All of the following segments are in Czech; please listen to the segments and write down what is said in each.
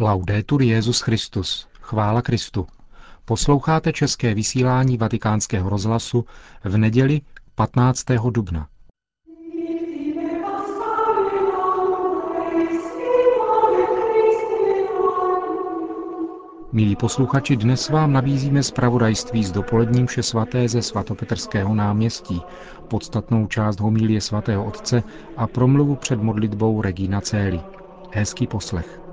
Laudetur Jezus Christus. Chvála Kristu. Posloucháte české vysílání Vatikánského rozhlasu v neděli 15. dubna. Milí posluchači, dnes vám nabízíme zpravodajství z dopoledním vše svaté ze svatopetrského náměstí, podstatnou část homílie svatého otce a promluvu před modlitbou Regina Cély. Hezký poslech.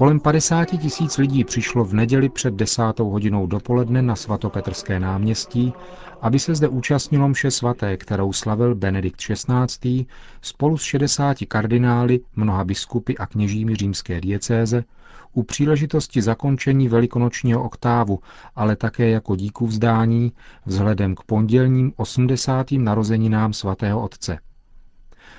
Kolem 50 tisíc lidí přišlo v neděli před desátou hodinou dopoledne na svatopetrské náměstí, aby se zde účastnilo mše svaté, kterou slavil Benedikt XVI. spolu s 60 kardinály, mnoha biskupy a kněžími římské diecéze u příležitosti zakončení velikonočního oktávu, ale také jako díku vzdání vzhledem k pondělním 80. narozeninám svatého otce.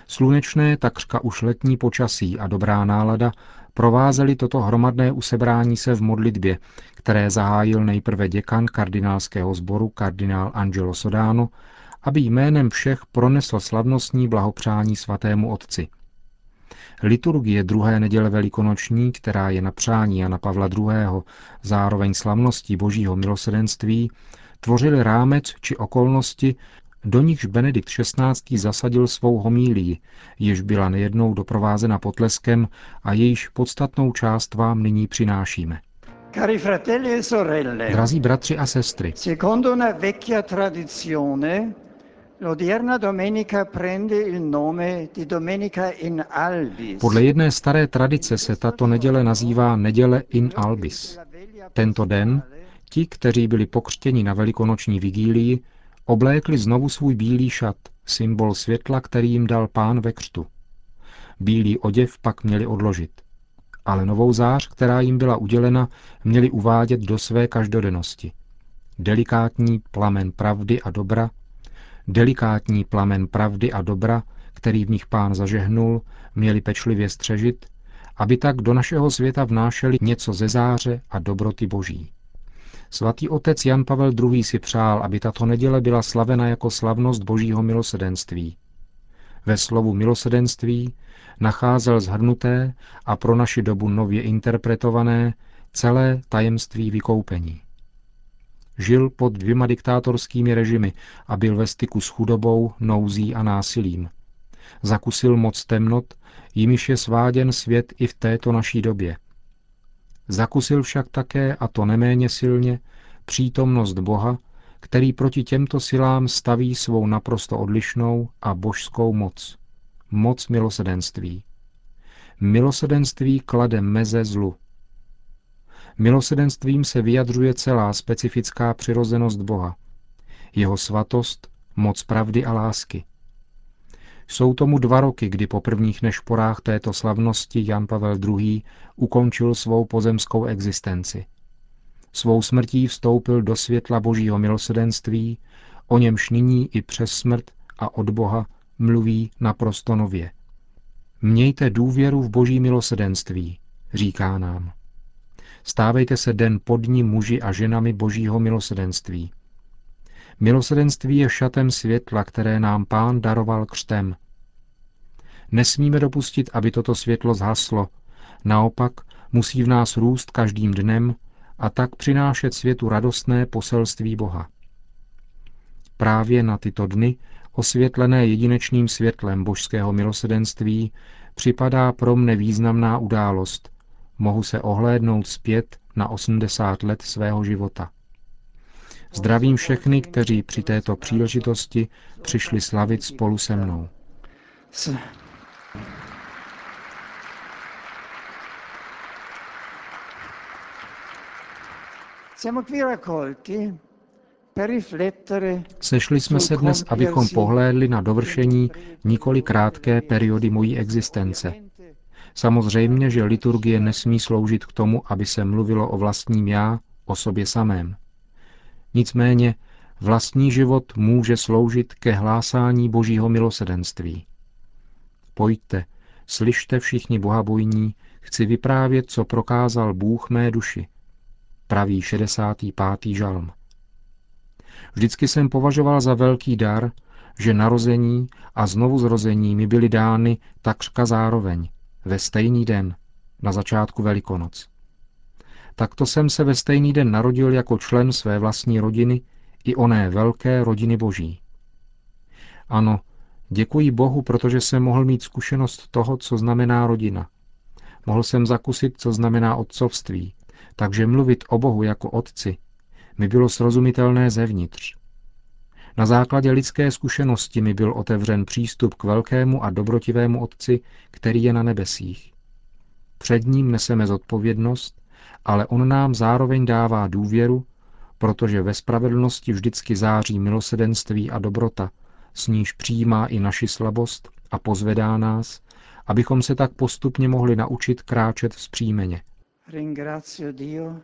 Slunečné, takřka už letní počasí a dobrá nálada provázeli toto hromadné usebrání se v modlitbě, které zahájil nejprve děkan kardinálského sboru kardinál Angelo Sodano, aby jménem všech pronesl slavnostní blahopřání svatému otci. Liturgie druhé neděle velikonoční, která je na přání Jana Pavla II., zároveň slavností božího milosedenství, tvořily rámec či okolnosti, do nichž Benedikt XVI. zasadil svou homílii, jež byla nejednou doprovázena potleskem a jejíž podstatnou část vám nyní přinášíme. Cari fratelli e sorelle, Drazí bratři a sestry, secondo una vecchia tradizione, l'odierna domenica prende il nome di Domenica in Albis. podle jedné staré tradice se tato neděle nazývá Neděle in Albis. Tento den ti, kteří byli pokřtěni na velikonoční vigílii, Oblékli znovu svůj bílý šat, symbol světla, který jim dal pán ve křtu. Bílý oděv pak měli odložit. Ale novou zář, která jim byla udělena, měli uvádět do své každodennosti. Delikátní plamen pravdy a dobra, delikátní plamen pravdy a dobra, který v nich pán zažehnul, měli pečlivě střežit, aby tak do našeho světa vnášeli něco ze záře a dobroty boží. Svatý otec Jan Pavel II. si přál, aby tato neděle byla slavena jako slavnost božího milosedenství. Ve slovu milosedenství nacházel zhrnuté a pro naši dobu nově interpretované celé tajemství vykoupení. Žil pod dvěma diktátorskými režimy a byl ve styku s chudobou, nouzí a násilím. Zakusil moc temnot, jimiž je sváděn svět i v této naší době – Zakusil však také, a to neméně silně, přítomnost Boha, který proti těmto silám staví svou naprosto odlišnou a božskou moc. Moc milosedenství. Milosedenství klade meze zlu. Milosedenstvím se vyjadřuje celá specifická přirozenost Boha. Jeho svatost, moc pravdy a lásky. Jsou tomu dva roky, kdy po prvních nešporách této slavnosti Jan Pavel II. ukončil svou pozemskou existenci. Svou smrtí vstoupil do světla božího milosedenství, o němž nyní i přes smrt a od Boha mluví naprosto nově. Mějte důvěru v boží milosedenství, říká nám. Stávejte se den pod ní muži a ženami božího milosedenství. Milosedenství je šatem světla, které nám pán daroval křtem. Nesmíme dopustit, aby toto světlo zhaslo, naopak musí v nás růst každým dnem a tak přinášet světu radostné poselství Boha. Právě na tyto dny, osvětlené jedinečným světlem božského milosedenství, připadá pro mne významná událost. Mohu se ohlédnout zpět na 80 let svého života. Zdravím všechny, kteří při této příležitosti přišli slavit spolu se mnou. Sešli jsme se dnes, abychom pohlédli na dovršení nikoli krátké periody mojí existence. Samozřejmě, že liturgie nesmí sloužit k tomu, aby se mluvilo o vlastním já, o sobě samém. Nicméně vlastní život může sloužit ke hlásání božího milosedenství. Pojďte, slyšte všichni bohabojní, chci vyprávět, co prokázal Bůh mé duši. Praví 65. žalm. Vždycky jsem považoval za velký dar, že narození a znovu zrození mi byly dány takřka zároveň, ve stejný den, na začátku Velikonoc. Takto jsem se ve stejný den narodil jako člen své vlastní rodiny i oné velké rodiny boží. Ano, děkuji Bohu, protože jsem mohl mít zkušenost toho, co znamená rodina. Mohl jsem zakusit, co znamená otcovství, takže mluvit o Bohu jako otci mi bylo srozumitelné zevnitř. Na základě lidské zkušenosti mi byl otevřen přístup k velkému a dobrotivému Otci, který je na nebesích. Před ním neseme zodpovědnost, ale on nám zároveň dává důvěru, protože ve spravedlnosti vždycky září milosedenství a dobrota, s níž přijímá i naši slabost a pozvedá nás, abychom se tak postupně mohli naučit kráčet vzpřímeně. Ringrazio Dio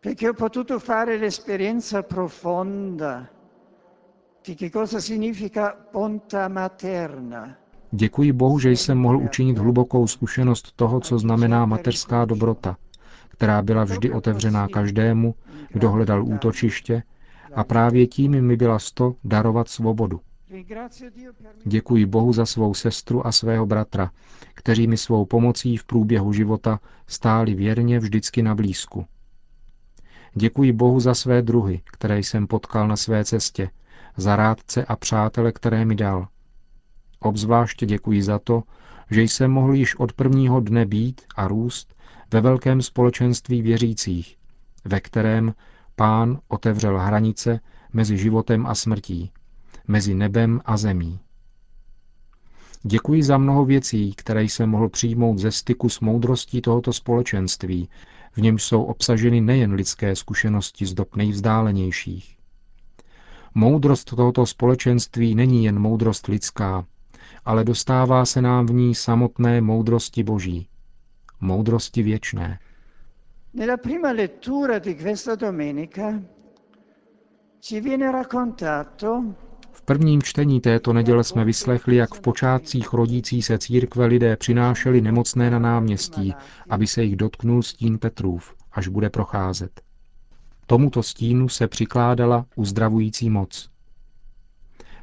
perché ho potuto fare l'esperienza profonda Děkuji Bohu, že jsem mohl učinit hlubokou zkušenost toho, co znamená mateřská dobrota, která byla vždy otevřená každému, kdo hledal útočiště, a právě tím mi byla sto darovat svobodu. Děkuji Bohu za svou sestru a svého bratra, kteří mi svou pomocí v průběhu života stáli věrně vždycky na blízku. Děkuji Bohu za své druhy, které jsem potkal na své cestě, za rádce a přátele, které mi dal. Obzvláště děkuji za to, že jsem mohl již od prvního dne být a růst ve velkém společenství věřících, ve kterém pán otevřel hranice mezi životem a smrtí, mezi nebem a zemí. Děkuji za mnoho věcí, které jsem mohl přijmout ze styku s moudrostí tohoto společenství, v němž jsou obsaženy nejen lidské zkušenosti z dob nejvzdálenějších, Moudrost tohoto společenství není jen moudrost lidská, ale dostává se nám v ní samotné moudrosti Boží, moudrosti věčné. Nella prima lettura di questa domenica ci viene raccontato v prvním čtení této neděle jsme vyslechli, jak v počátcích rodící se církve lidé přinášeli nemocné na náměstí, aby se jich dotknul stín Petrův, až bude procházet. Tomuto stínu se přikládala uzdravující moc.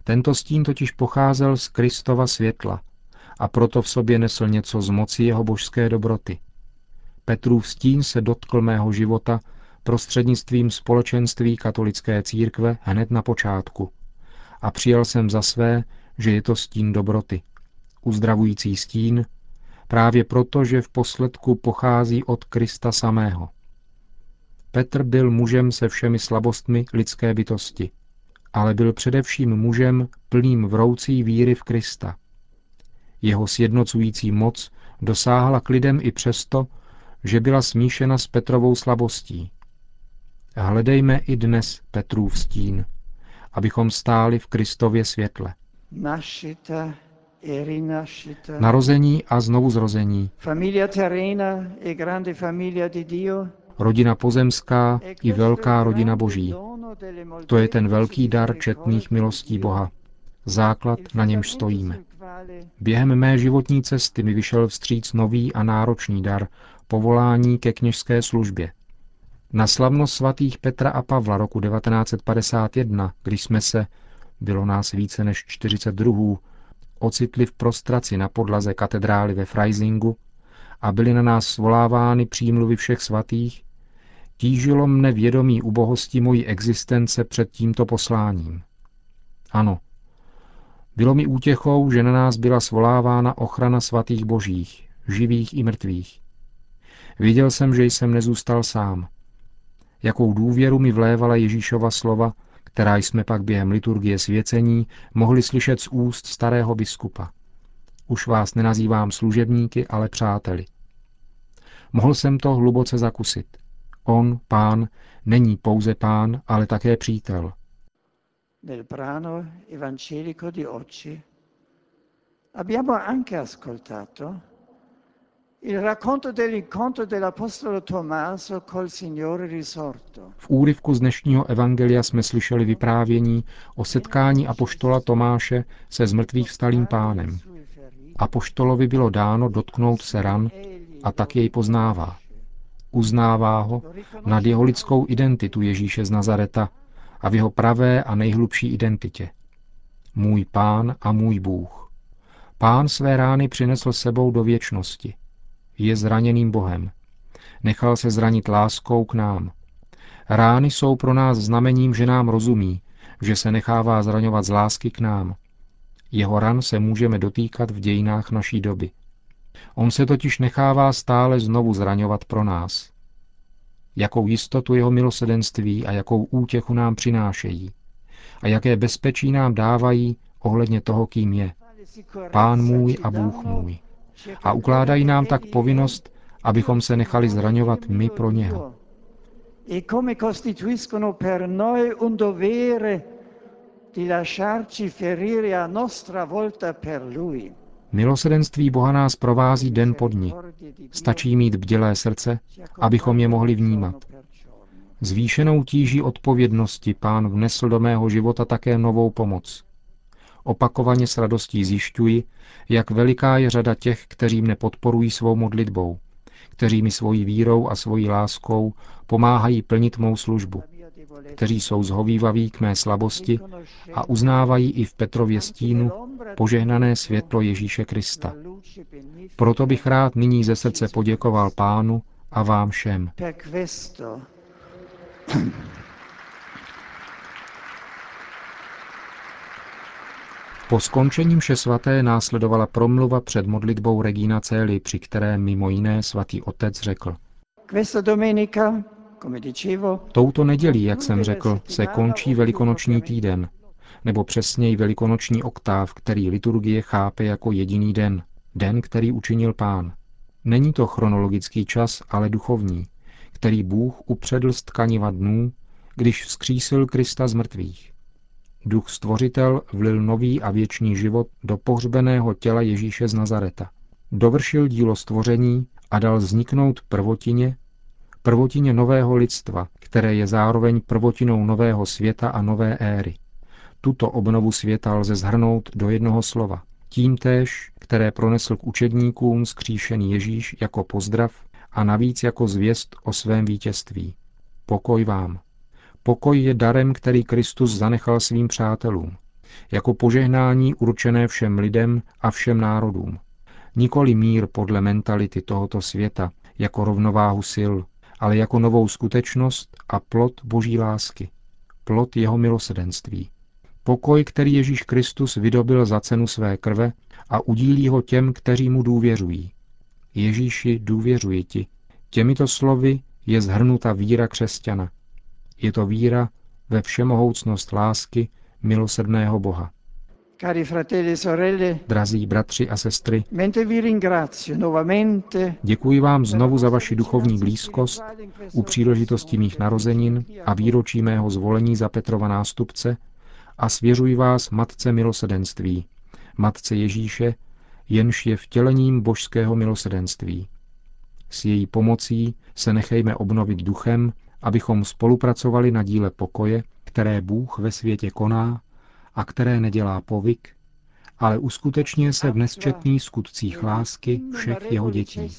Tento stín totiž pocházel z Kristova světla a proto v sobě nesl něco z moci jeho božské dobroty. Petrův stín se dotkl mého života prostřednictvím společenství katolické církve hned na počátku a přijal jsem za své, že je to stín dobroty. Uzdravující stín, právě proto, že v posledku pochází od Krista samého. Petr byl mužem se všemi slabostmi lidské bytosti, ale byl především mužem plným vroucí víry v Krista. Jeho sjednocující moc dosáhla k lidem i přesto, že byla smíšena s Petrovou slabostí. Hledejme i dnes Petrův stín, abychom stáli v Kristově světle. Narození a znovuzrození. E grande familia di Dio rodina pozemská i velká rodina boží. To je ten velký dar četných milostí Boha, základ, na němž stojíme. Během mé životní cesty mi vyšel vstříc nový a náročný dar, povolání ke kněžské službě. Na slavnost svatých Petra a Pavla roku 1951, když jsme se, bylo nás více než 42, ocitli v prostraci na podlaze katedrály ve Freisingu, a byly na nás svolávány přímluvy všech svatých, tížilo mne vědomí ubohosti mojí existence před tímto posláním. Ano, bylo mi útěchou, že na nás byla svolávána ochrana svatých božích, živých i mrtvých. Viděl jsem, že jsem nezůstal sám. Jakou důvěru mi vlévala Ježíšova slova, která jsme pak během liturgie svěcení mohli slyšet z úst starého biskupa. Už vás nenazývám služebníky, ale přáteli. Mohl jsem to hluboce zakusit. On, pán, není pouze pán, ale také přítel. Nel brano evangelico di oggi abbiamo anche ascoltato il racconto dell'incontro dell'apostolo Tommaso col Signore risorto. V úryvku z dnešního evangelia jsme slyšeli vyprávění o setkání apoštola Tomáše se zmrtvých vstalým pánem. Apoštolovi bylo dáno dotknout se ran a tak jej poznává. Uznává ho nad jeho lidskou identitu Ježíše z Nazareta a v jeho pravé a nejhlubší identitě. Můj pán a můj Bůh. Pán své rány přinesl sebou do věčnosti. Je zraněným Bohem. Nechal se zranit láskou k nám. Rány jsou pro nás znamením, že nám rozumí, že se nechává zraňovat z lásky k nám. Jeho ran se můžeme dotýkat v dějinách naší doby. On se totiž nechává stále znovu zraňovat pro nás. Jakou jistotu jeho milosedenství a jakou útěchu nám přinášejí. A jaké bezpečí nám dávají ohledně toho, kým je. Pán můj a Bůh můj. A ukládají nám tak povinnost, abychom se nechali zraňovat my pro něho. E per volta per lui. Milosedenství Boha nás provází den po dni. Stačí mít bdělé srdce, abychom je mohli vnímat. Zvýšenou tíží odpovědnosti pán vnesl do mého života také novou pomoc. Opakovaně s radostí zjišťuji, jak veliká je řada těch, kteří mne podporují svou modlitbou, kteří mi svojí vírou a svojí láskou pomáhají plnit mou službu, kteří jsou zhovývaví k mé slabosti a uznávají i v Petrově stínu požehnané světlo Ježíše Krista. Proto bych rád nyní ze srdce poděkoval pánu a vám všem. Po skončení mše svaté následovala promluva před modlitbou Regina Celi, při které mimo jiné svatý otec řekl. Touto nedělí, jak jsem řekl, se končí velikonoční týden, nebo přesněji velikonoční oktáv, který liturgie chápe jako jediný den, den, který učinil pán. Není to chronologický čas, ale duchovní, který Bůh upředl z tkaniva dnů, když vzkřísil Krista z mrtvých. Duch Stvořitel vlil nový a věčný život do pohřbeného těla Ježíše z Nazareta. Dovršil dílo stvoření a dal vzniknout prvotině, prvotině nového lidstva, které je zároveň prvotinou nového světa a nové éry. Tuto obnovu světa lze zhrnout do jednoho slova. Tím též, které pronesl k učedníkům skříšený Ježíš jako pozdrav a navíc jako zvěst o svém vítězství. Pokoj vám. Pokoj je darem, který Kristus zanechal svým přátelům, jako požehnání určené všem lidem a všem národům. Nikoli mír podle mentality tohoto světa, jako rovnováhu sil, ale jako novou skutečnost a plot boží lásky, plot jeho milosedenství. Pokoj, který Ježíš Kristus vydobil za cenu své krve a udílí ho těm, kteří mu důvěřují. Ježíši, důvěřuji ti. Těmito slovy je zhrnuta víra křesťana, je to víra ve všemohoucnost lásky milosrdného Boha. Cari fratelli e sorelle, Drazí bratři a sestry, děkuji vám znovu za vaši duchovní blízkost u příležitosti mých narozenin a výročí mého zvolení za Petrova nástupce a svěřuji vás Matce milosedenství, Matce Ježíše, jenž je vtělením božského milosedenství. S její pomocí se nechejme obnovit duchem abychom spolupracovali na díle pokoje, které Bůh ve světě koná a které nedělá povyk, ale uskutečňuje se v nesčetných skutcích lásky všech jeho dětí.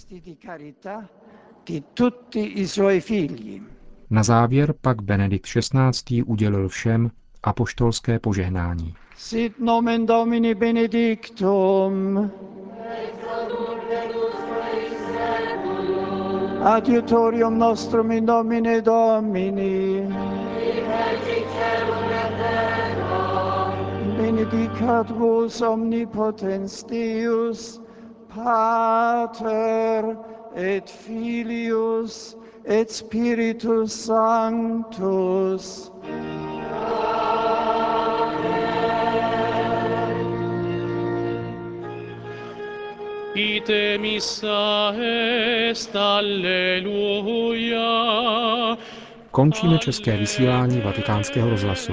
Na závěr pak Benedikt XVI. udělil všem apoštolské požehnání. Sit nomen Domini benedictum. Adiutorium nostrum in nomine Domini. Benedicat vos omnipotens Deus, Pater et Filius et Spiritus Sanctus. Ite missa est, alleluja. Končíme české vysílání vatikánského rozhlasu.